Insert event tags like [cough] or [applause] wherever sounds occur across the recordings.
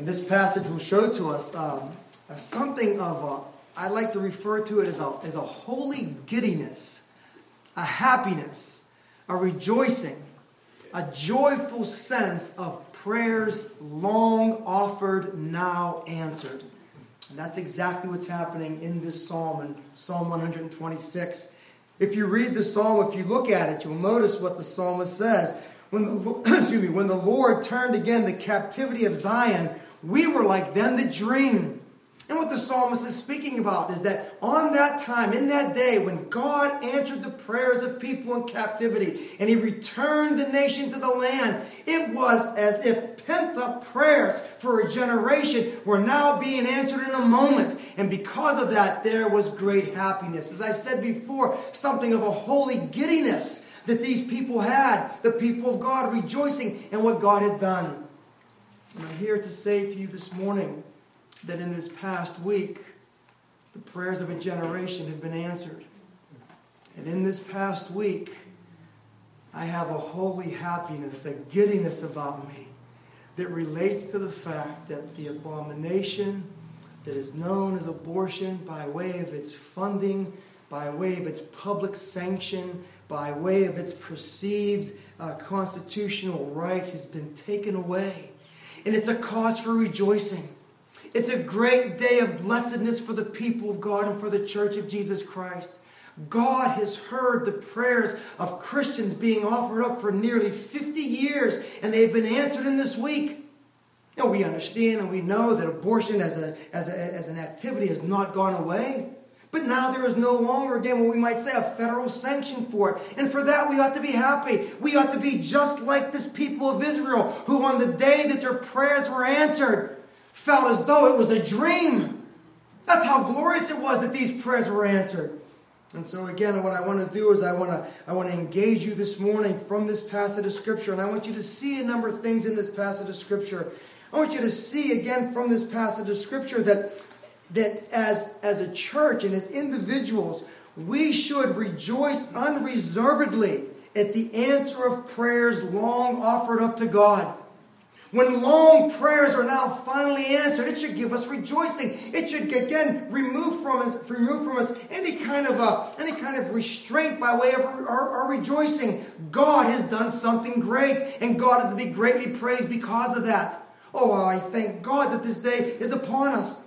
And this passage will show to us um, something of a, I like to refer to it as a, as a holy giddiness, a happiness, a rejoicing, a joyful sense of prayers long offered, now answered. And that's exactly what's happening in this psalm, in Psalm 126. If you read the psalm, if you look at it, you'll notice what the psalmist says. When the, [clears throat] excuse me, when the Lord turned again the captivity of Zion, we were like them that dream. And what the psalmist is speaking about is that on that time, in that day, when God answered the prayers of people in captivity and he returned the nation to the land, it was as if pent up prayers for a generation were now being answered in a moment. And because of that, there was great happiness. As I said before, something of a holy giddiness that these people had, the people of God rejoicing in what God had done. And I'm here to say to you this morning that in this past week, the prayers of a generation have been answered. And in this past week, I have a holy happiness, a giddiness about me that relates to the fact that the abomination that is known as abortion by way of its funding, by way of its public sanction, by way of its perceived uh, constitutional right has been taken away. And it's a cause for rejoicing. It's a great day of blessedness for the people of God and for the church of Jesus Christ. God has heard the prayers of Christians being offered up for nearly 50 years, and they've been answered in this week. Now, we understand and we know that abortion as, a, as, a, as an activity has not gone away. But now there is no longer, again, what we might say, a federal sanction for it. And for that, we ought to be happy. We ought to be just like this people of Israel, who on the day that their prayers were answered, felt as though it was a dream. That's how glorious it was that these prayers were answered. And so again, what I want to do is I want to I want to engage you this morning from this passage of scripture, and I want you to see a number of things in this passage of scripture. I want you to see again from this passage of scripture that that as as a church and as individuals, we should rejoice unreservedly at the answer of prayers long offered up to God. When long prayers are now finally answered, it should give us rejoicing. It should again remove from us, remove from us any kind of a, any kind of restraint by way of our, our rejoicing. God has done something great, and God is to be greatly praised because of that. Oh, I thank God that this day is upon us.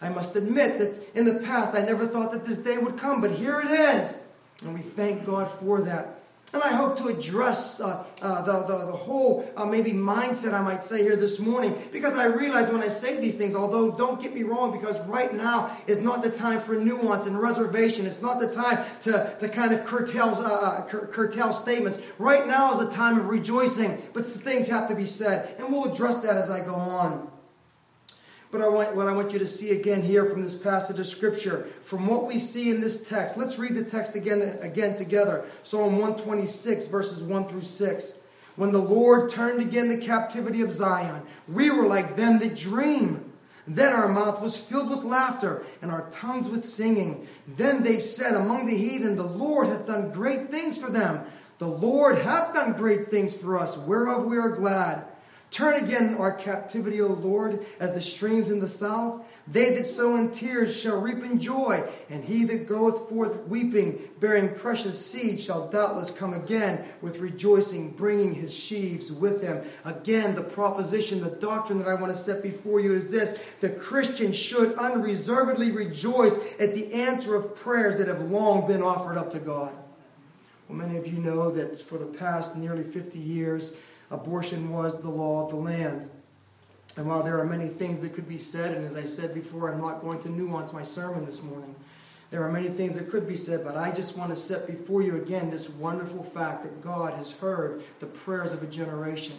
I must admit that in the past I never thought that this day would come, but here it is. And we thank God for that. And I hope to address uh, uh, the, the, the, whole uh, maybe mindset, I might say, here this morning. Because I realize when I say these things, although don't get me wrong, because right now is not the time for nuance and reservation. It's not the time to, to kind of curtail, uh, uh, cur- curtail statements. Right now is a time of rejoicing, but things have to be said. And we'll address that as I go on. But I want, what I want you to see again here from this passage of Scripture, from what we see in this text, let's read the text again, again together. Psalm 126, verses 1 through 6. When the Lord turned again the captivity of Zion, we were like them that dream. Then our mouth was filled with laughter, and our tongues with singing. Then they said among the heathen, The Lord hath done great things for them. The Lord hath done great things for us, whereof we are glad. Turn again our captivity, O Lord, as the streams in the south. They that sow in tears shall reap in joy, and he that goeth forth weeping, bearing precious seed, shall doubtless come again with rejoicing, bringing his sheaves with him. Again, the proposition, the doctrine that I want to set before you is this the Christian should unreservedly rejoice at the answer of prayers that have long been offered up to God. Well, many of you know that for the past nearly 50 years, abortion was the law of the land. And while there are many things that could be said, and as I said before, I'm not going to nuance my sermon this morning. There are many things that could be said, but I just want to set before you again this wonderful fact that God has heard the prayers of a generation.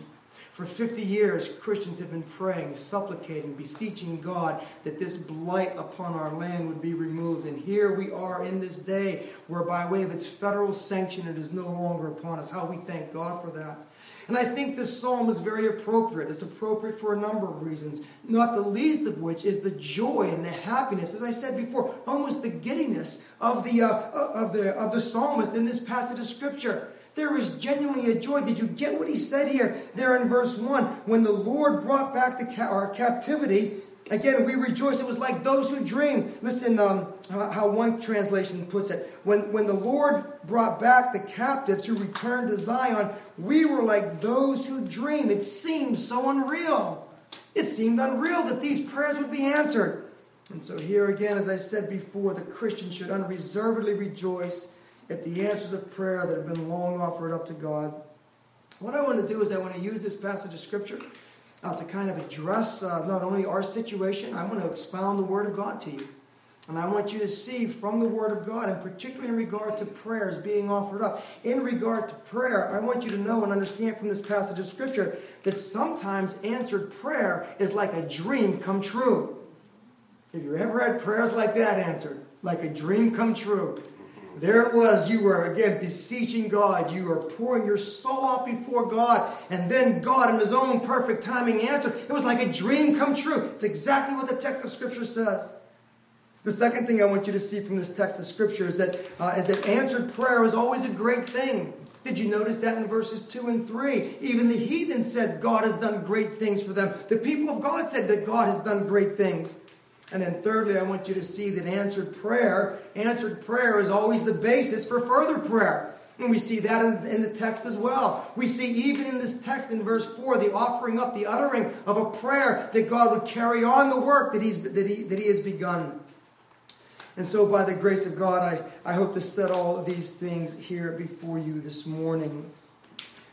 For 50 years, Christians have been praying, supplicating, beseeching God that this blight upon our land would be removed. And here we are in this day where, by way of its federal sanction, it is no longer upon us. How we thank God for that. And I think this psalm is very appropriate. It's appropriate for a number of reasons, not the least of which is the joy and the happiness, as I said before, almost the giddiness of the, uh, of the, of the psalmist in this passage of Scripture. There was genuinely a joy. Did you get what he said here? There in verse 1. When the Lord brought back the ca- our captivity, again, we rejoice. It was like those who dream. Listen um, how one translation puts it. When, when the Lord brought back the captives who returned to Zion, we were like those who dream. It seemed so unreal. It seemed unreal that these prayers would be answered. And so, here again, as I said before, the Christian should unreservedly rejoice at the answers of prayer that have been long offered up to God. What I want to do is I want to use this passage of Scripture uh, to kind of address uh, not only our situation, I want to expound the Word of God to you. And I want you to see from the Word of God, and particularly in regard to prayers being offered up, in regard to prayer, I want you to know and understand from this passage of Scripture that sometimes answered prayer is like a dream come true. Have you ever had prayers like that answered? Like a dream come true. There it was. You were, again, beseeching God. You were pouring your soul out before God. And then God, in His own perfect timing, answered. It was like a dream come true. It's exactly what the text of Scripture says. The second thing I want you to see from this text of Scripture is that, uh, is that answered prayer is always a great thing. Did you notice that in verses 2 and 3? Even the heathen said God has done great things for them. The people of God said that God has done great things. And then thirdly, I want you to see that answered prayer, answered prayer is always the basis for further prayer. And we see that in, the text as well. We see even in this text in verse 4 the offering up, the uttering of a prayer that God would carry on the work that, he's, that, he, that he has begun. And so, by the grace of God, I, I hope to set all these things here before you this morning.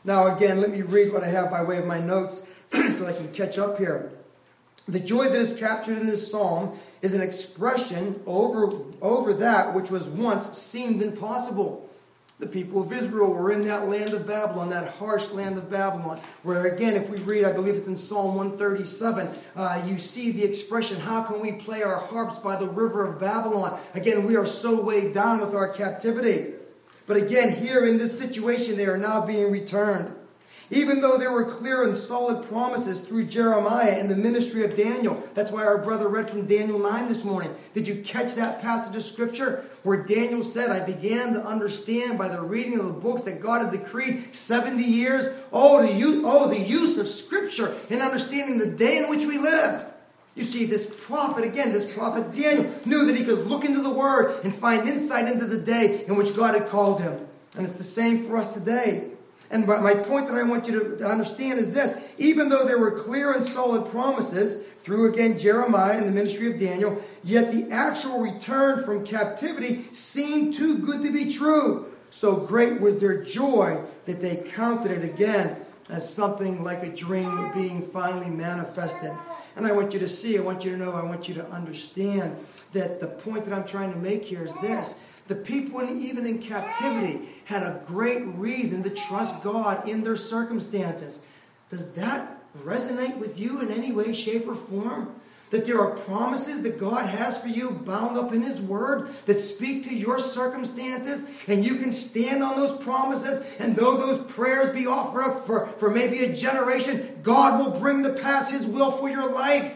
Now, again, let me read what I have by way of my notes [clears throat] so I can catch up here. The joy that is captured in this psalm is an expression over, over that which was once seemed impossible. The people of Israel were in that land of Babylon, that harsh land of Babylon, where again, if we read, I believe it's in Psalm 137, uh, you see the expression, How can we play our harps by the river of Babylon? Again, we are so weighed down with our captivity. But again, here in this situation, they are now being returned. Even though there were clear and solid promises through Jeremiah and the ministry of Daniel. That's why our brother read from Daniel 9 this morning. Did you catch that passage of scripture where Daniel said, I began to understand by the reading of the books that God had decreed 70 years? Oh, the use, oh, the use of scripture in understanding the day in which we live. You see, this prophet, again, this prophet Daniel, knew that he could look into the word and find insight into the day in which God had called him. And it's the same for us today. And my point that I want you to understand is this even though there were clear and solid promises through again Jeremiah and the ministry of Daniel, yet the actual return from captivity seemed too good to be true. So great was their joy that they counted it again as something like a dream being finally manifested. And I want you to see, I want you to know, I want you to understand that the point that I'm trying to make here is this the people, even in captivity, had a great reason to trust God in their circumstances. Does that resonate with you in any way, shape, or form? That there are promises that God has for you bound up in His Word that speak to your circumstances, and you can stand on those promises. And though those prayers be offered up for, for maybe a generation, God will bring to pass His will for your life.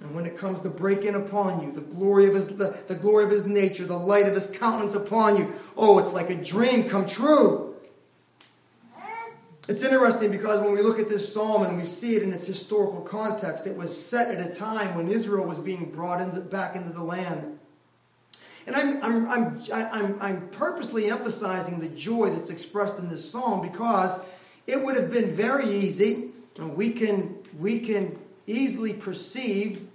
And when it comes to break in upon you, the glory of his the, the glory of his nature, the light of his countenance upon you, oh, it's like a dream come true. It's interesting because when we look at this psalm and we see it in its historical context, it was set at a time when Israel was being brought back into the land. And I'm, I'm, I'm, I'm, I'm purposely emphasizing the joy that's expressed in this psalm because it would have been very easy, and we can, we can easily perceive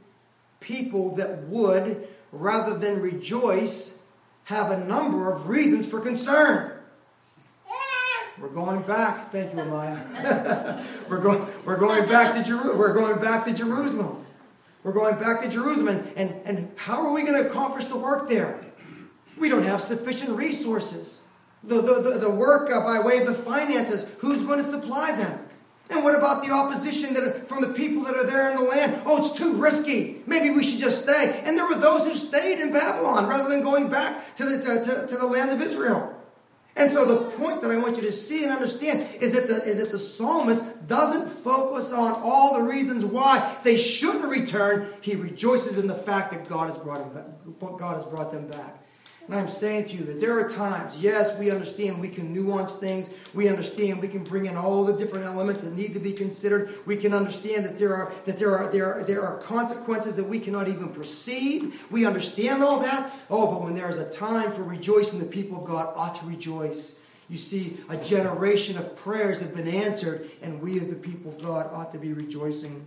people that would, rather than rejoice, have a number of reasons for concern. We're going back. Thank you, Amaya. [laughs] we're going. We're going back to Jeru- We're going back to Jerusalem. We're going back to Jerusalem, and, and, how are we going to accomplish the work there? We don't have sufficient resources. The, the, the, the work by way of the finances, who's going to supply them? And what about the opposition that are, from the people that are there in the land? Oh, it's too risky. Maybe we should just stay. And there were those who stayed in Babylon rather than going back to the, to, to, to the land of Israel. And so the point that I want you to see and understand is that, the, is that the psalmist doesn't focus on all the reasons why they shouldn't return. He rejoices in the fact that God has brought, him back, God has brought them back. And I'm saying to you that there are times, yes, we understand we can nuance things. We understand we can bring in all the different elements that need to be considered. We can understand that there are that there are there are, there are consequences that we cannot even perceive. We understand all that. Oh, but when there is a time for rejoicing, the people of God ought to rejoice. You see, a generation of prayers have been answered, and we as the people of God ought to be rejoicing.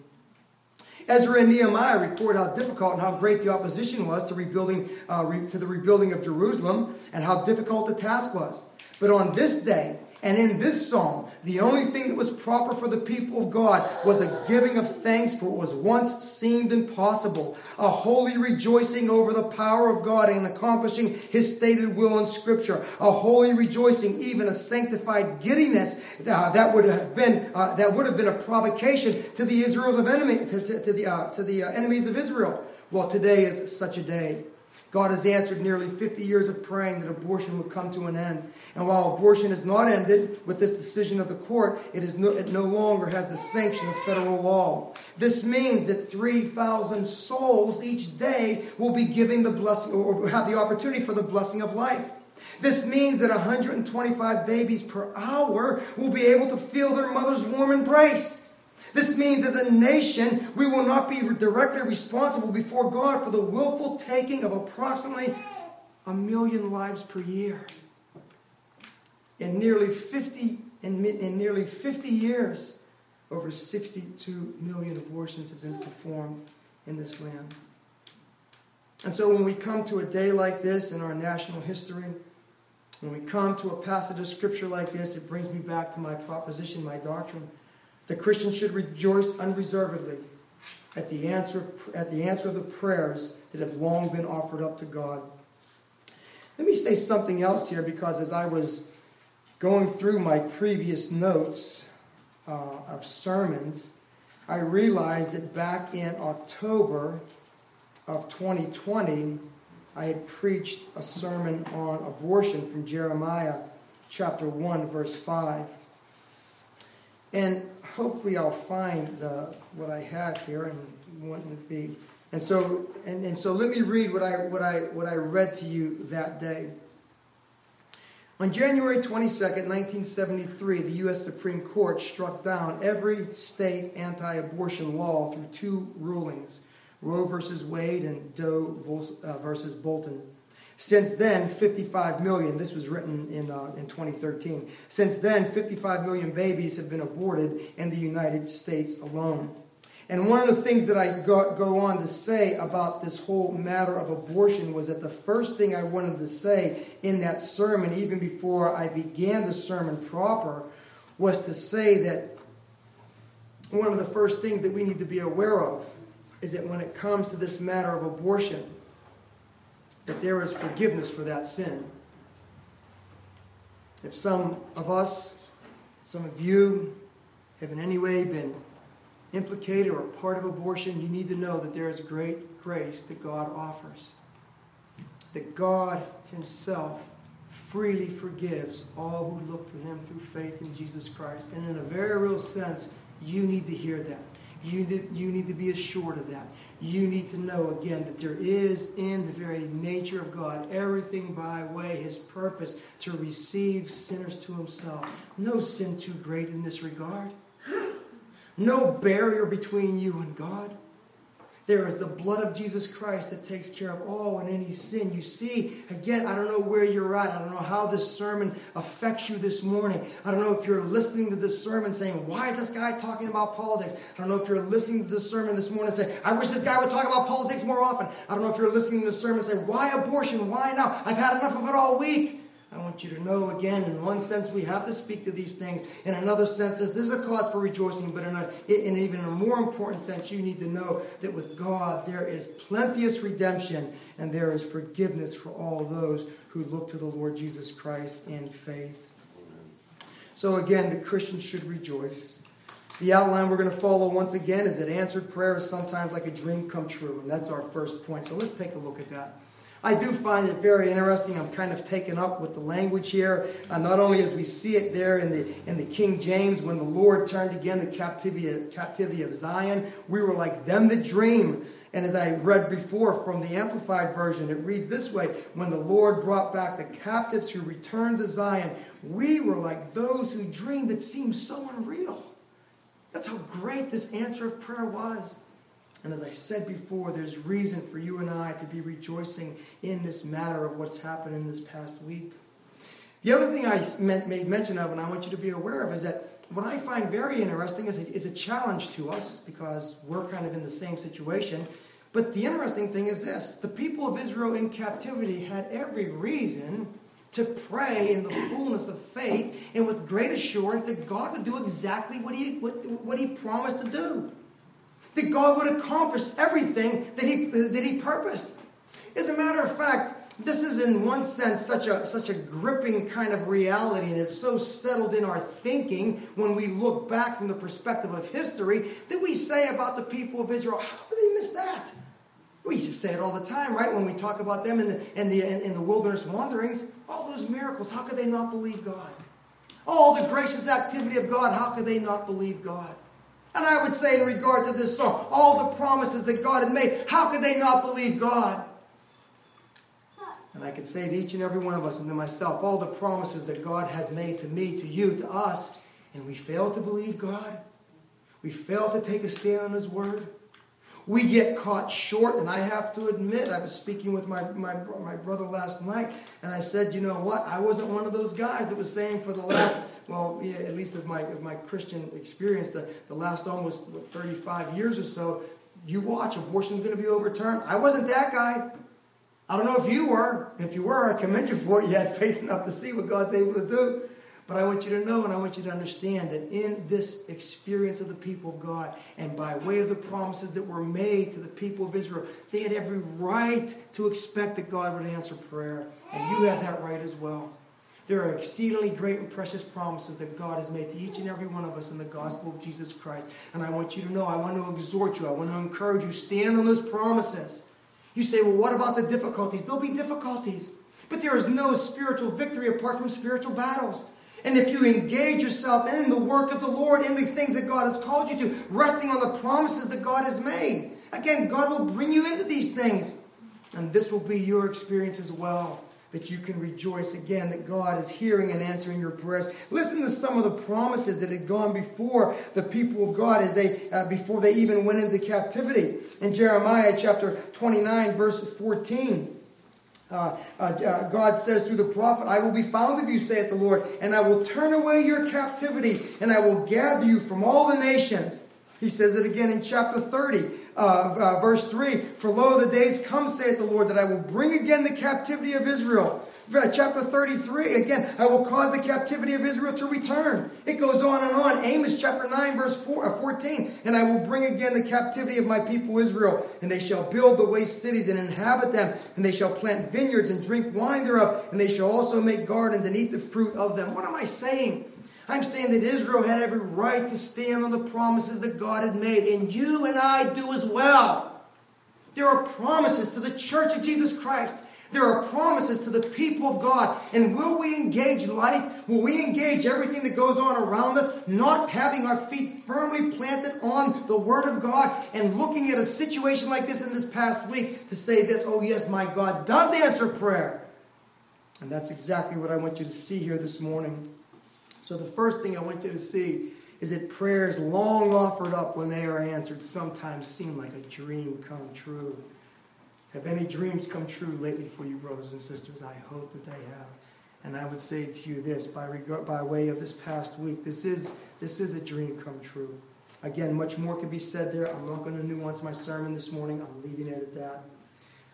Ezra and Nehemiah record how difficult and how great the opposition was to rebuilding uh, re- to the rebuilding of Jerusalem and how difficult the task was. But on this day, and in this psalm, the only thing that was proper for the people of God was a giving of thanks for what was once seemed impossible, a holy rejoicing over the power of God in accomplishing his stated will in Scripture, a holy rejoicing, even a sanctified giddiness uh, that would have been uh, that would have been a provocation to the Israels of enemy to, to, to the uh, to the uh, enemies of Israel. Well, today is such a day. God has answered nearly 50 years of praying that abortion would come to an end. And while abortion is not ended with this decision of the court, it, is no, it no longer has the sanction of federal law. This means that 3,000 souls each day will be giving the blessing or have the opportunity for the blessing of life. This means that 125 babies per hour will be able to feel their mother's warm embrace. This means as a nation, we will not be directly responsible before God for the willful taking of approximately a million lives per year. In nearly 50, in, in nearly 50 years, over 62 million abortions have been performed in this land. And so when we come to a day like this in our national history, when we come to a passage of scripture like this, it brings me back to my proposition, my doctrine the Christian should rejoice unreservedly at the answer of, at the answer of the prayers that have long been offered up to God. Let me say something else here because as I was going through my previous notes uh, of sermons, I realized that back in October of 2020, I had preached a sermon on abortion from Jeremiah chapter 1, verse 5. And hopefully I'll find the, what I have here and what it be. And so, and, and so let me read what I, what, I, what I read to you that day. On January 22nd, 1973, the U.S. Supreme Court struck down every state anti abortion law through two rulings Roe versus Wade and Doe versus Bolton. Since then, 55 million, this was written in, uh, in 2013. Since then, 55 million babies have been aborted in the United States alone. And one of the things that I go, go on to say about this whole matter of abortion was that the first thing I wanted to say in that sermon, even before I began the sermon proper, was to say that one of the first things that we need to be aware of is that when it comes to this matter of abortion, that there is forgiveness for that sin. If some of us, some of you, have in any way been implicated or part of abortion, you need to know that there is great grace that God offers. That God Himself freely forgives all who look to Him through faith in Jesus Christ. And in a very real sense, you need to hear that. You need, you need to be assured of that you need to know again that there is in the very nature of God everything by way, his purpose to receive sinners to himself. No sin too great in this regard. No barrier between you and God. There is the blood of Jesus Christ that takes care of all and any sin. You see, again, I don't know where you're at. I don't know how this sermon affects you this morning. I don't know if you're listening to this sermon saying, Why is this guy talking about politics? I don't know if you're listening to this sermon this morning and say, I wish this guy would talk about politics more often. I don't know if you're listening to the sermon and say, Why abortion? Why now? I've had enough of it all week. I want you to know again, in one sense, we have to speak to these things. In another sense, this is a cause for rejoicing, but in, a, in even a more important sense, you need to know that with God, there is plenteous redemption and there is forgiveness for all those who look to the Lord Jesus Christ in faith. So, again, the Christian should rejoice. The outline we're going to follow once again is that answered prayer is sometimes like a dream come true, and that's our first point. So, let's take a look at that. I do find it very interesting. I'm kind of taken up with the language here. Uh, not only as we see it there in the, in the King James, when the Lord turned again the captivity, captivity of Zion, we were like them that dream. And as I read before from the Amplified Version, it reads this way When the Lord brought back the captives who returned to Zion, we were like those who dreamed that seemed so unreal. That's how great this answer of prayer was. And as I said before, there's reason for you and I to be rejoicing in this matter of what's happened in this past week. The other thing I made mention of, and I want you to be aware of, is that what I find very interesting is a, is a challenge to us because we're kind of in the same situation. But the interesting thing is this the people of Israel in captivity had every reason to pray in the fullness of faith and with great assurance that God would do exactly what he, what, what he promised to do that God would accomplish everything that he, that he purposed. As a matter of fact, this is in one sense such a, such a gripping kind of reality, and it's so settled in our thinking when we look back from the perspective of history that we say about the people of Israel, how did they miss that? We say it all the time, right? When we talk about them in the, in the, in the wilderness wanderings, all those miracles, how could they not believe God? All the gracious activity of God, how could they not believe God? And I would say, in regard to this song, all the promises that God had made, how could they not believe God? And I could say to each and every one of us and to myself, all the promises that God has made to me, to you, to us, and we fail to believe God. We fail to take a stand on His Word. We get caught short, and I have to admit, I was speaking with my, my, my brother last night, and I said, you know what? I wasn't one of those guys that was saying for the last well, yeah, at least of my, of my Christian experience, the, the last almost what, 35 years or so, you watch, abortion's going to be overturned. I wasn't that guy. I don't know if you were. If you were, I commend you for it. You had faith enough to see what God's able to do. But I want you to know and I want you to understand that in this experience of the people of God and by way of the promises that were made to the people of Israel, they had every right to expect that God would answer prayer. And you had that right as well. There are exceedingly great and precious promises that God has made to each and every one of us in the gospel of Jesus Christ. And I want you to know, I want to exhort you, I want to encourage you, stand on those promises. You say, well, what about the difficulties? There'll be difficulties. But there is no spiritual victory apart from spiritual battles. And if you engage yourself in the work of the Lord, in the things that God has called you to, resting on the promises that God has made, again, God will bring you into these things. And this will be your experience as well that you can rejoice again that God is hearing and answering your prayers. Listen to some of the promises that had gone before the people of God as they uh, before they even went into captivity. In Jeremiah chapter 29 verse 14, uh, uh, uh, God says through the prophet, I will be found of you, saith the Lord, and I will turn away your captivity, and I will gather you from all the nations. He says it again in chapter 30 uh, uh, verse 3 For lo, the days come, saith the Lord, that I will bring again the captivity of Israel. Chapter 33, again, I will cause the captivity of Israel to return. It goes on and on. Amos chapter 9, verse 4, uh, 14. And I will bring again the captivity of my people Israel, and they shall build the waste cities and inhabit them, and they shall plant vineyards and drink wine thereof, and they shall also make gardens and eat the fruit of them. What am I saying? I'm saying that Israel had every right to stand on the promises that God had made, and you and I do as well. There are promises to the church of Jesus Christ. There are promises to the people of God. And will we engage life? Will we engage everything that goes on around us, not having our feet firmly planted on the Word of God and looking at a situation like this in this past week to say this, oh, yes, my God does answer prayer. And that's exactly what I want you to see here this morning. So, the first thing I want you to see is that prayers long offered up when they are answered sometimes seem like a dream come true. Have any dreams come true lately for you, brothers and sisters? I hope that they have. And I would say to you this by, regard, by way of this past week this is, this is a dream come true. Again, much more could be said there. I'm not going to nuance my sermon this morning, I'm leaving it at that.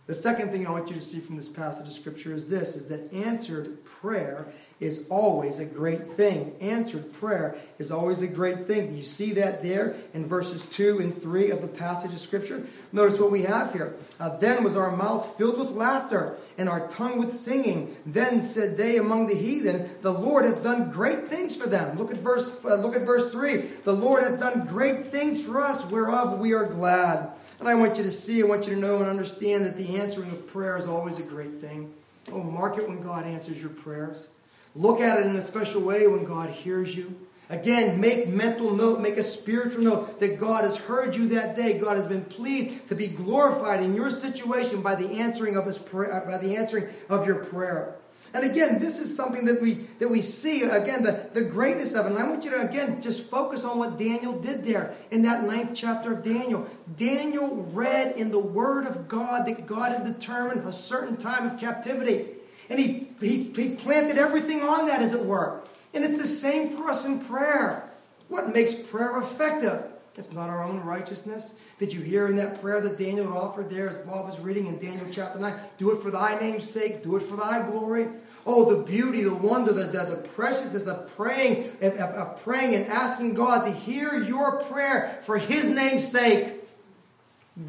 The second thing I want you to see from this passage of Scripture is this is that answered prayer is always a great thing. Answered prayer is always a great thing. You see that there in verses 2 and 3 of the passage of Scripture? Notice what we have here. Uh, then was our mouth filled with laughter and our tongue with singing. Then said they among the heathen, The Lord hath done great things for them. Look at verse, uh, look at verse 3. The Lord hath done great things for us, whereof we are glad. And I want you to see, I want you to know and understand that the answering of prayer is always a great thing. Oh, mark it when God answers your prayers. Look at it in a special way when God hears you. Again, make mental note, make a spiritual note that God has heard you that day. God has been pleased to be glorified in your situation by the answering of his prayer, uh, by the answering of your prayer. And again, this is something that we that we see again the, the greatness of it. And I want you to again just focus on what Daniel did there in that ninth chapter of Daniel. Daniel read in the Word of God that God had determined a certain time of captivity. And he, he, he planted everything on that, as it were. And it's the same for us in prayer. What makes prayer effective? It's not our own righteousness. Did you hear in that prayer that Daniel offered there as Bob was reading in Daniel chapter 9? Do it for thy name's sake, do it for thy glory. Oh, the beauty, the wonder, the, the, the preciousness of praying, of, of praying and asking God to hear your prayer for his name's sake.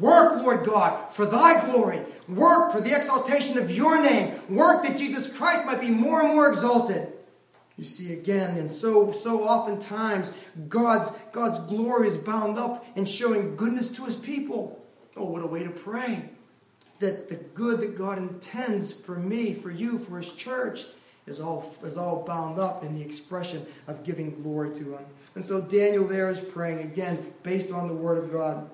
Work, Lord God, for thy glory. Work for the exaltation of your name. Work that Jesus Christ might be more and more exalted. You see again, and so so oftentimes God's God's glory is bound up in showing goodness to his people. Oh, what a way to pray. That the good that God intends for me, for you, for his church is all is all bound up in the expression of giving glory to him. And so Daniel there is praying again based on the word of God.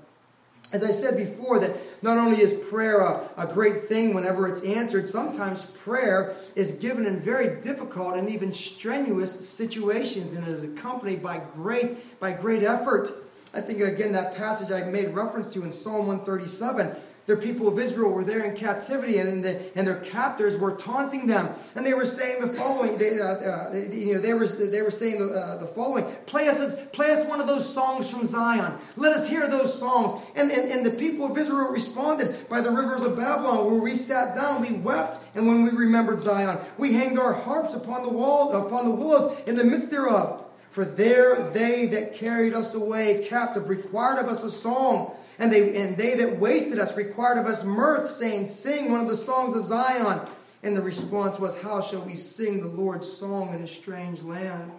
As I said before, that not only is prayer a, a, great thing whenever it's answered, sometimes prayer is given in very difficult and even strenuous situations and is accompanied by great, by great effort. I think, again, that passage I made reference to in Psalm 137 the people of Israel were there in captivity, and, the, and their captors were taunting them. And they were saying the following. They, uh, uh, you know, they were, they were saying the, uh, the following play us, a, play us one of those songs from Zion. Let us hear those songs. And, and, and the people of Israel responded by the rivers of Babylon, where we sat down, we wept, and when we remembered Zion, we hanged our harps upon the walls, upon the willows in the midst thereof. For there they that carried us away captive required of us a song and they, and they that wasted us required of us mirth, saying, Sing one of the songs of Zion. And the response was, How shall we sing the Lord's song in a strange land?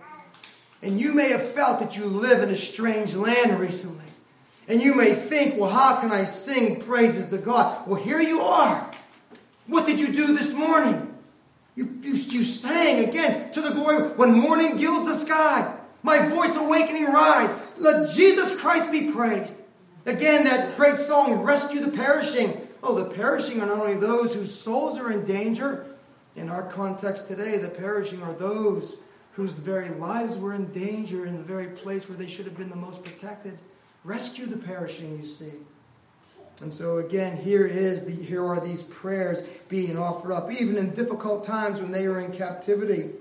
And you may have felt that you live in a strange land recently. And you may think, Well, how can I sing praises to God? Well, here you are. What did you do this morning? You, you, you sang again to the glory when morning gilds the sky. My voice awakening rise. Let Jesus Christ be praised. Again, that great song, Rescue the Perishing. Oh, the perishing are not only those whose souls are in danger. In our context today, the perishing are those whose very lives were in danger in the very place where they should have been the most protected. Rescue the perishing, you see. And so again, here is the, here are these prayers being offered up, even in difficult times when they are in captivity.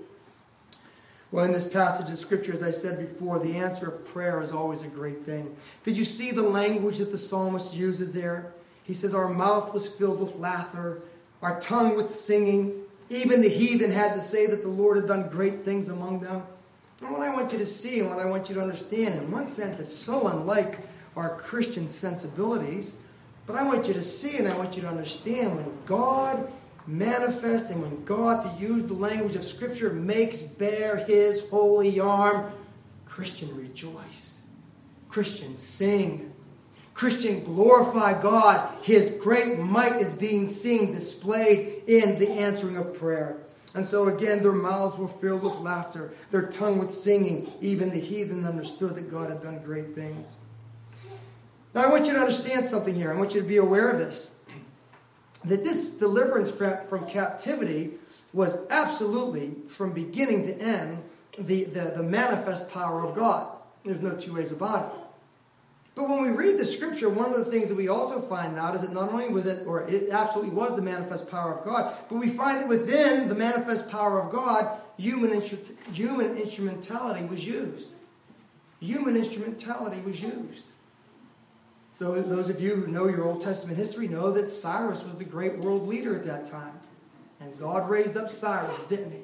Well, in this passage of Scripture, as I said before, the answer of prayer is always a great thing. Did you see the language that the psalmist uses there? He says, Our mouth was filled with laughter, our tongue with singing. Even the heathen had to say that the Lord had done great things among them. And what I want you to see and what I want you to understand, in one sense, it's so unlike our Christian sensibilities, but I want you to see and I want you to understand when God manifesting when God, to use the language of Scripture, makes bare his holy arm. Christian, rejoice. Christian, sing. Christian, glorify God. His great might is being seen, displayed in the answering of prayer. And so again, their mouths were filled with laughter, their tongue with singing. Even the heathen understood that God had done great things. Now, I want you to understand something here. I want you to be aware of this that this deliverance from captivity was absolutely, from beginning to end, the, the, the manifest power of God. There's no two ways about it. But when we read the scripture, one of the things that we also find out is that not only was it, or it absolutely was the manifest power of God, but we find that within the manifest power of God, human, human instrumentality was used. Human instrumentality was used. So, those of you who know your Old Testament history know that Cyrus was the great world leader at that time. And God raised up Cyrus, didn't he?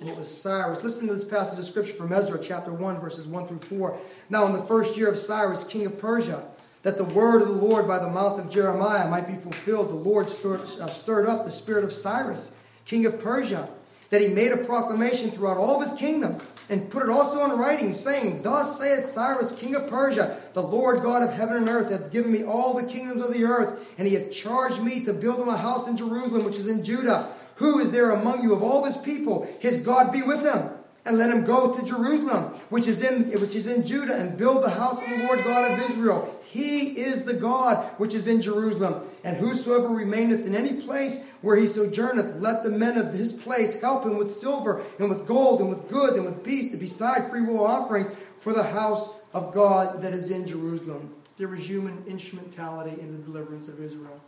And it was Cyrus. Listen to this passage of scripture from Ezra chapter 1, verses 1 through 4. Now, in the first year of Cyrus, king of Persia, that the word of the Lord by the mouth of Jeremiah might be fulfilled, the Lord stirred, uh, up the spirit of Cyrus, king of Persia, that he made a proclamation throughout all of his kingdom and put it also in writing, saying, Thus saith Cyrus, king of Persia, the Lord God of heaven and earth hath given me all the kingdoms of the earth, and he hath charged me to build him a house in Jerusalem, which is in Judah. Who is there among you of all his people? His God be with him. And let him go to Jerusalem, which is in which is in Judah, and build the house of the Lord God of Israel. He is the God which is in Jerusalem. And whosoever remaineth in any place where he sojourneth, let the men of his place help him with silver and with gold and with goods and with beasts, and beside freewill offerings for the house of God that is in Jerusalem. There was human instrumentality in the deliverance of Israel.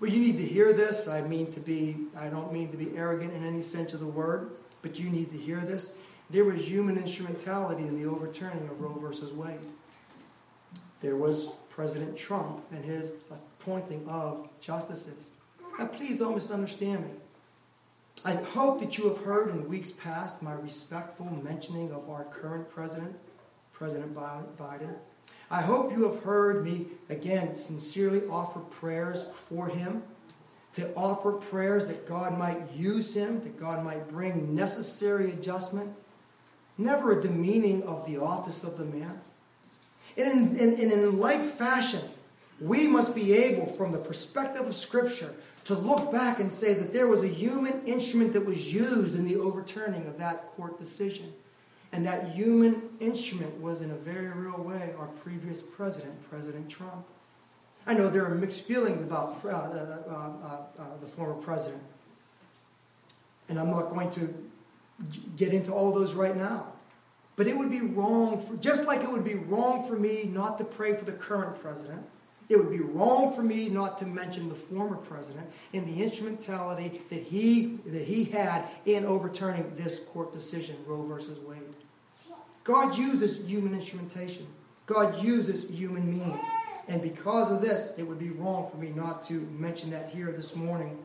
Well, you need to hear this. I mean to be, I don't mean to be arrogant in any sense of the word, but you need to hear this. There was human instrumentality in the overturning of Roe versus Wade there was President Trump and his appointing of justices. Now, please don't misunderstand me. I hope that you have heard in weeks past my respectful mentioning of our current president, President Biden. I hope you have heard me, again, sincerely offer prayers for him, to offer prayers that God might use him, that God might bring necessary adjustment. Never a demeaning of the office of the man. And in, in, in like fashion, we must be able, from the perspective of Scripture, to look back and say that there was a human instrument that was used in the overturning of that court decision. And that human instrument was, in a very real way, our previous president, President Trump. I know there are mixed feelings about uh, uh, uh, uh the former president. And I'm not going to get into all those right now. But it would be wrong, for, just like it would be wrong for me not to pray for the current president, it would be wrong for me not to mention the former president and the instrumentality that he, that he had in overturning this court decision, Roe versus Wade. God uses human instrumentation. God uses human means. And because of this, it would be wrong for me not to mention that here this morning.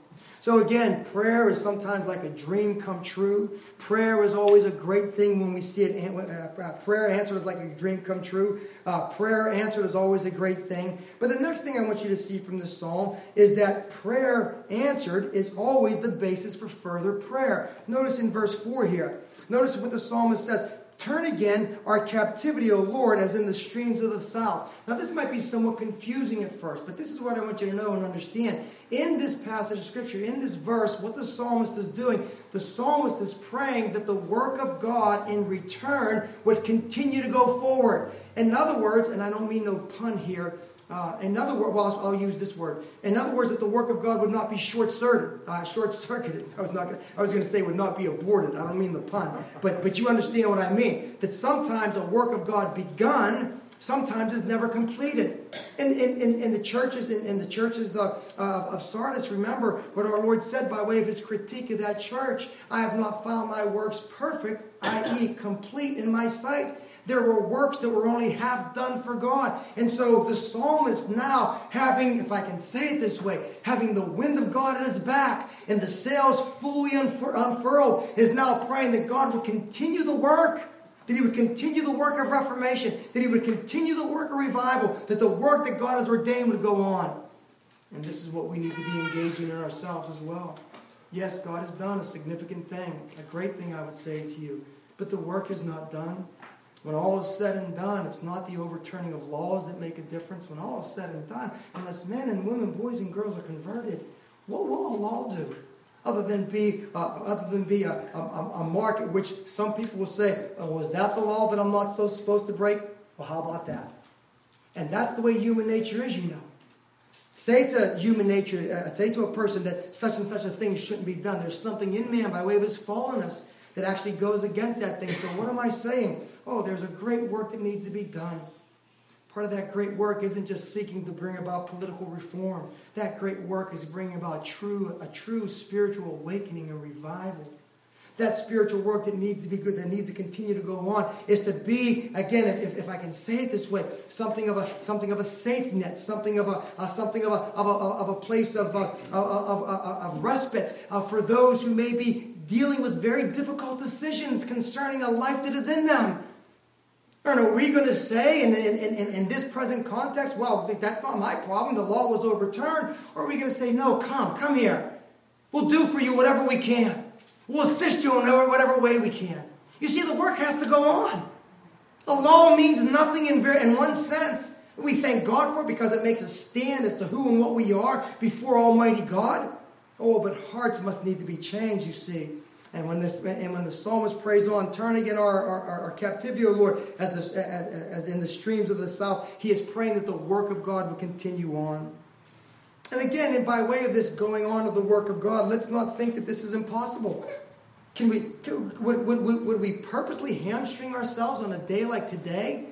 So again, prayer is sometimes like a dream come true. Prayer is always a great thing when we see it. Uh, uh, prayer answered is like a dream come true. Uh, prayer answered is always a great thing. But the next thing I want you to see from this psalm is that prayer answered is always the basis for further prayer. Notice in verse 4 here. Notice what the psalmist says Turn again our captivity, O Lord, as in the streams of the south. Now, this might be somewhat confusing at first, but this is what I want you to know and understand. In this passage of Scripture, in this verse, what the psalmist is doing, the psalmist is praying that the work of God in return would continue to go forward. In other words, and I don't mean no pun here, uh, in other words, well, I'll, use this word. In other words, that the work of God would not be short-circuited. Uh, short-circuited. I was not. Gonna, I was going to say would not be aborted. I don't mean the pun, but but you understand what I mean. That sometimes a work of God begun sometimes is never completed. In, in, in, in the churches, in, in the churches of, uh, of Sardis, remember what our Lord said by way of his critique of that church. I have not found my works perfect, i.e., complete in my sight. There were works that were only half done for God. And so the psalmist now, having, if I can say it this way, having the wind of God at his back and the sails fully unfur- unfurled, is now praying that God would continue the work. That he would continue the work of reformation, that he would continue the work of revival, that the work that God has ordained would go on. And this is what we need to be engaging in ourselves as well. Yes, God has done a significant thing, a great thing, I would say to you, but the work is not done. When all is said and done, it's not the overturning of laws that make a difference. When all is said and done, unless men and women, boys and girls are converted, what will a law do? Other than be, uh, other than be a, a, a mark at which some people will say, oh, was that the law that I'm not supposed to break? Well, how about that? And that's the way human nature is, you know. Say to human nature, uh, say to a person that such and such a thing shouldn't be done. There's something in man by way of his fallenness that actually goes against that thing. So, what am I saying? Oh, there's a great work that needs to be done. Part of that great work isn't just seeking to bring about political reform. That great work is bringing about true, a true spiritual awakening and revival. That spiritual work that needs to be good, that needs to continue to go on, is to be, again, if, if I can say it this way, something of a something of a safety net, something of a, uh, something of a, of a, of a place of, uh, of, of, of, respite uh, for those who may be dealing with very difficult decisions concerning a life that is in them. And are we going to say in, in, in, in, this present context, well, that's not my problem, the law was overturned? Or are we going to say, no, come, come here. We'll do for you whatever we can. We'll assist you in whatever way we can. You see, the work has to go on. The law means nothing in, in one sense. We thank God for it because it makes us stand as to who and what we are before Almighty God. Oh, but hearts must need to be changed, you see. And when this and when the psalmist prays on, turn again our, our, our captivity, O Lord, as, this, as, as in the streams of the south, he is praying that the work of God will continue on. And again, and by way of this going on of the work of God, let's not think that this is impossible. Can we, would, would, would we purposely hamstring ourselves on a day like today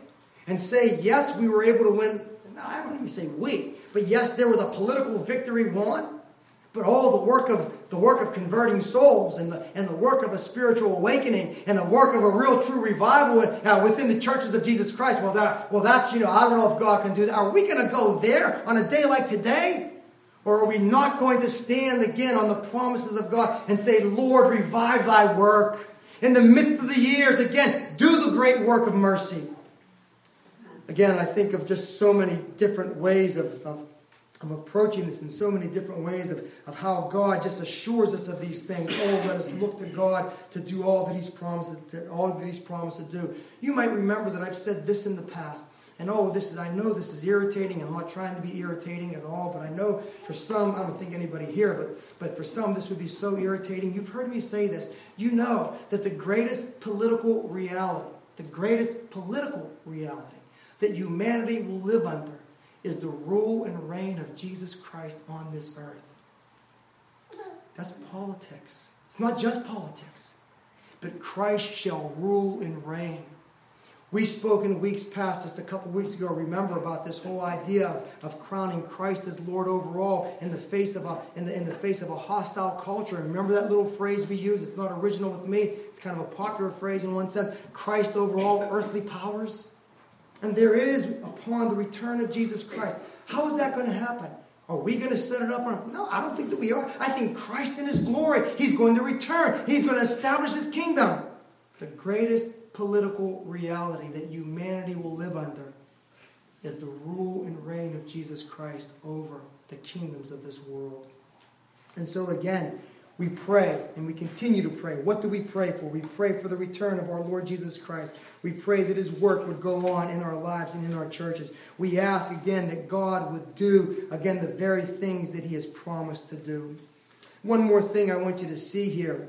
and say, yes, we were able to win? No, I don't even say we, but yes, there was a political victory won. But all the work of the work of converting souls and the, and the work of a spiritual awakening and the work of a real true revival uh, within the churches of Jesus Christ. Well, that, well, that's, you know, I don't know if God can do that. Are we going to go there on a day like today? Or are we not going to stand again on the promises of God and say, Lord, revive thy work? In the midst of the years, again, do the great work of mercy. Again, I think of just so many different ways of, of, of approaching this in so many different ways of, of how God just assures us of these things. Oh, let us look to God to do all that He's promised, to, all that He's promised to do. You might remember that I've said this in the past. And oh, this is, I know this is irritating. and I'm not trying to be irritating at all, but I know for some, I don't think anybody here, but, but for some, this would be so irritating. You've heard me say this. You know that the greatest political reality, the greatest political reality that humanity will live under is the rule and reign of Jesus Christ on this earth. That's politics. It's not just politics, but Christ shall rule and reign. We spoke in weeks past, just a couple weeks ago, remember about this whole idea of, of crowning Christ as Lord overall in the face of a in the, in the face of a hostile culture. And remember that little phrase we use? It's not original with me. It's kind of a popular phrase in one sense. Christ over all earthly powers. And there is upon the return of Jesus Christ. How is that going to happen? Are we going to set it up? On, no, I don't think that we are. I think Christ in his glory, he's going to return. He's going to establish his kingdom. The greatest political reality that humanity will live under is the rule and reign of Jesus Christ over the kingdoms of this world. And so, again, we pray and we continue to pray. What do we pray for? We pray for the return of our Lord Jesus Christ. We pray that his work would go on in our lives and in our churches. We ask again that God would do, again, the very things that he has promised to do. One more thing I want you to see here,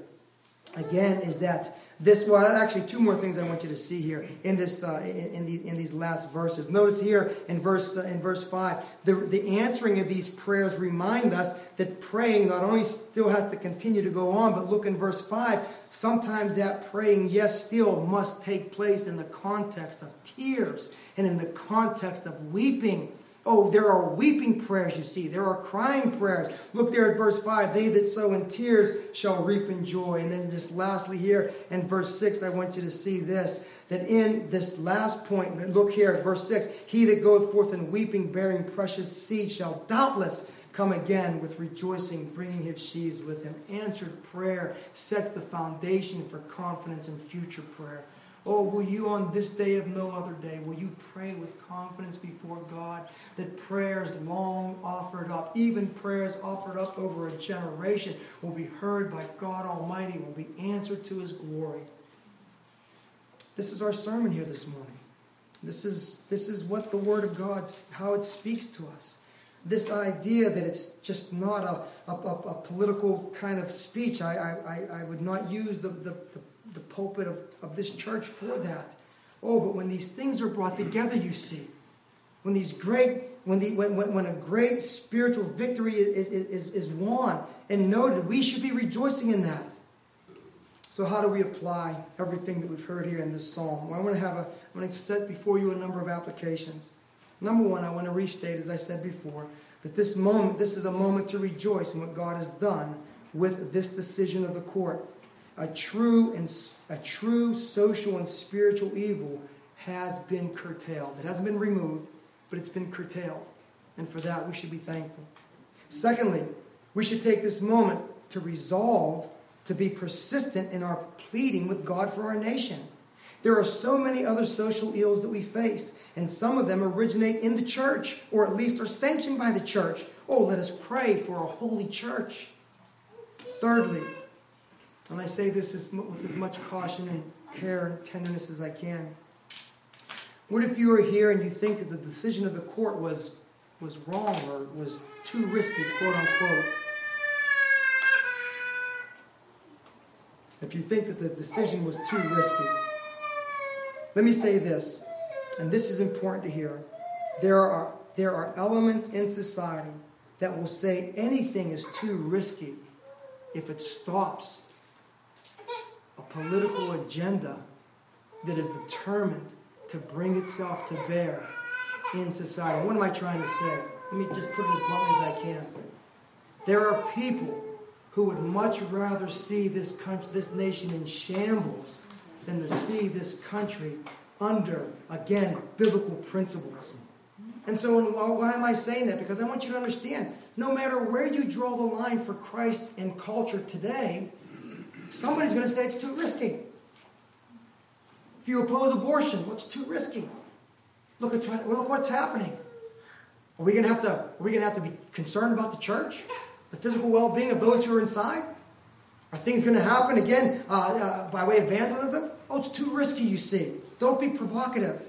again, is that this well actually two more things i want you to see here in this uh, in, in, in, these last verses. Notice here in verse uh, in verse 5 the, the answering of these prayers remind us that praying not only still has to continue to go on but look in verse 5 sometimes that praying yes still must take place in the context of tears and in the context of weeping Oh, there are weeping prayers, you see. There are crying prayers. Look there at verse 5. They that sow in tears shall reap in joy. And then just lastly here in verse 6, I want you to see this. That in this last point, look here at verse 6. He that goeth forth in weeping, bearing precious seed, shall doubtless come again with rejoicing, bringing his sheaves with him. Answered prayer sets the foundation for confidence in future prayer. Oh, will you on this day of no other day, will you pray with confidence before God that prayers long offered up, even prayers offered up over a generation, will be heard by God Almighty, will be answered to his glory? This is our sermon here this morning. This is, this is what the Word of God, how it speaks to us. This idea that it's just not a, a, a political kind of speech. I, I, I would not use the, the, the the pulpit of, of this church for that. Oh, but when these things are brought together, you see, when these great, when, the, when, when, when a great spiritual victory is, is, is won and noted, we should be rejoicing in that. So, how do we apply everything that we've heard here in this psalm? Well, I want to have a, I want to set before you a number of applications. Number one, I want to restate, as I said before, that this moment, this is a moment to rejoice in what God has done with this decision of the court a true and a true social and spiritual evil has been curtailed. It hasn't been removed, but it's been curtailed. And for that, we should be thankful. Secondly, we should take this moment to resolve to be persistent in our pleading with God for our nation. There are so many other social ills that we face, and some of them originate in the church, or at least are sanctioned by the church. Oh, let us pray for a holy church. Thirdly, and I say this with as much caution and care and tenderness as I can. What if you are here and you think that the decision of the court was, was wrong or was too risky, quote unquote? If you think that the decision was too risky, let me say this, and this is important to hear. There are, there are elements in society that will say anything is too risky if it stops political agenda that is determined to bring itself to bear in society. What am I trying to say? Let me just put it as bluntly as I can. There are people who would much rather see this country, this nation in shambles than to see this country under, again, biblical principles. And so, why am I saying that? Because I want you to understand no matter where you draw the line for Christ and culture today, somebody's going to say it's too risky. If you oppose abortion, what's too risky? Look at look what's happening. Are we going to have to are we going to have to be concerned about the church, the physical well-being of those who are inside? Are things going to happen again uh, uh, by way of vandalism? Oh, it's too risky. You see. Don't be provocative.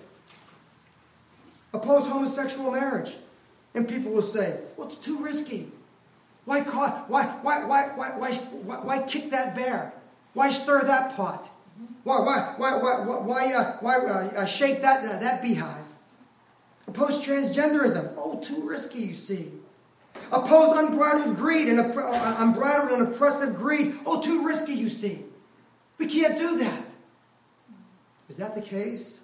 Oppose homosexual marriage. And people will say, well, it's too risky. Why, why, why, why, why, why, why, why kick that bear? Why stir that pot? Why, why, why, why, why, uh, why uh, shake that, uh, that beehive? Oppose transgenderism. Oh, too risky, you see. Oppose unbridled greed and uh, unbridled and oppressive greed. Oh, too risky, you see. We can't do that. Is that the case?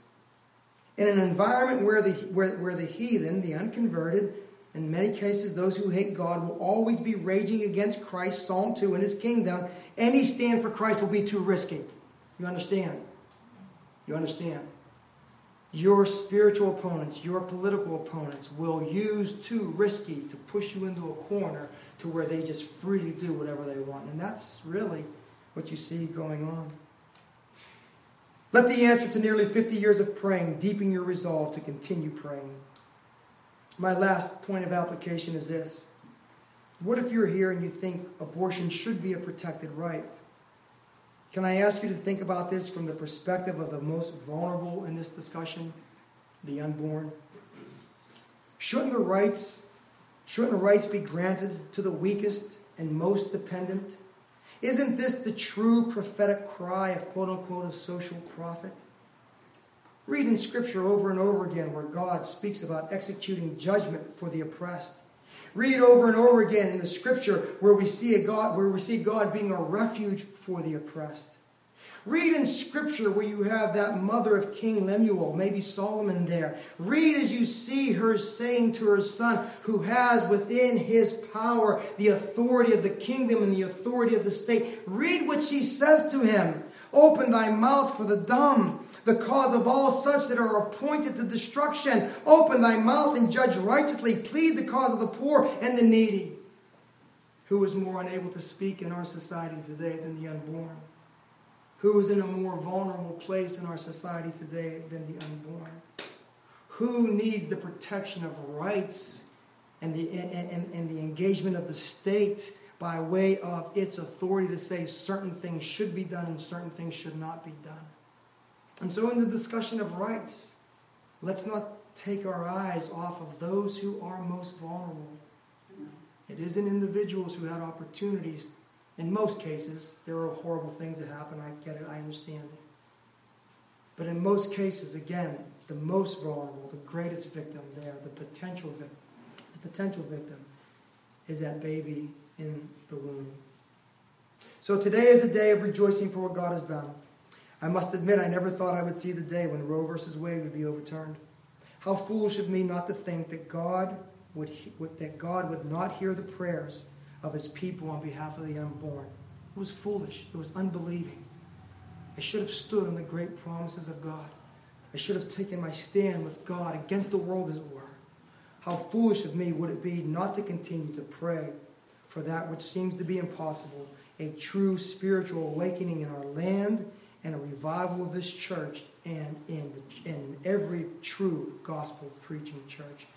In an environment where the, where, where the heathen, the unconverted, in many cases those who hate God, will always be raging against Christ, Psalm 2, and his kingdom, any stand for Christ will be too risky. You understand? You understand? Your spiritual opponents, your political opponents will use too risky to push you into a corner to where they just freely do whatever they want. And that's really what you see going on. Let the answer to nearly 50 years of praying deepen your resolve to continue praying. My last point of application is this What if you're here and you think abortion should be a protected right? Can I ask you to think about this from the perspective of the most vulnerable in this discussion, the unborn? Shouldn't the rights, shouldn't rights be granted to the weakest and most dependent? Isn't this the true prophetic cry of quote unquote a social prophet? Read in Scripture over and over again where God speaks about executing judgment for the oppressed. Read over and over again in the Scripture where we see a God, where we see God being a refuge for the oppressed. Read in Scripture where you have that mother of King Lemuel, maybe Solomon there. Read as you see her saying to her son, who has within his power the authority of the kingdom and the authority of the state. Read what she says to him Open thy mouth for the dumb, the cause of all such that are appointed to destruction. Open thy mouth and judge righteously. Plead the cause of the poor and the needy. Who is more unable to speak in our society today than the unborn? Who is in a more vulnerable place in our society today than the unborn? Who needs the protection of rights and the, and, and the engagement of the state by way of its authority to say certain things should be done and certain things should not be done? And so, in the discussion of rights, let's not take our eyes off of those who are most vulnerable. It isn't individuals who had opportunities in most cases, there are horrible things that happen. I get it, I understand it. But in most cases, again, the most vulnerable, the greatest victim there, the potential victim, the potential victim is that baby in the womb. So today is a day of rejoicing for what God has done. I must admit, I never thought I would see the day when Roe versus Wade would be overturned. How foolish of me not to think that God would, that God would not hear the prayers of his people on behalf of the unborn. It was foolish. It was unbelieving. I should have stood on the great promises of God. I should have taken my stand with God against the world, as it were. How foolish of me would it be not to continue to pray for that which seems to be impossible a true spiritual awakening in our land and a revival of this church and in, the, in every true gospel preaching church.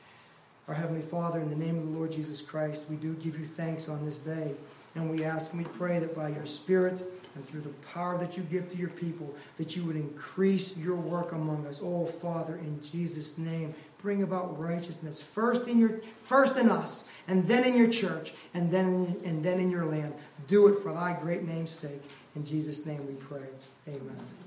Our Heavenly Father, in the name of the Lord Jesus Christ, we do give you thanks on this day And we ask and we pray that by your Spirit and through the power that you give to your people, that you would increase your work among us. Oh, Father, in Jesus' name, bring about righteousness first in your first in us, and then in your church, and then and then in your land. Do it for thy great name's sake. In Jesus' name we pray. Amen.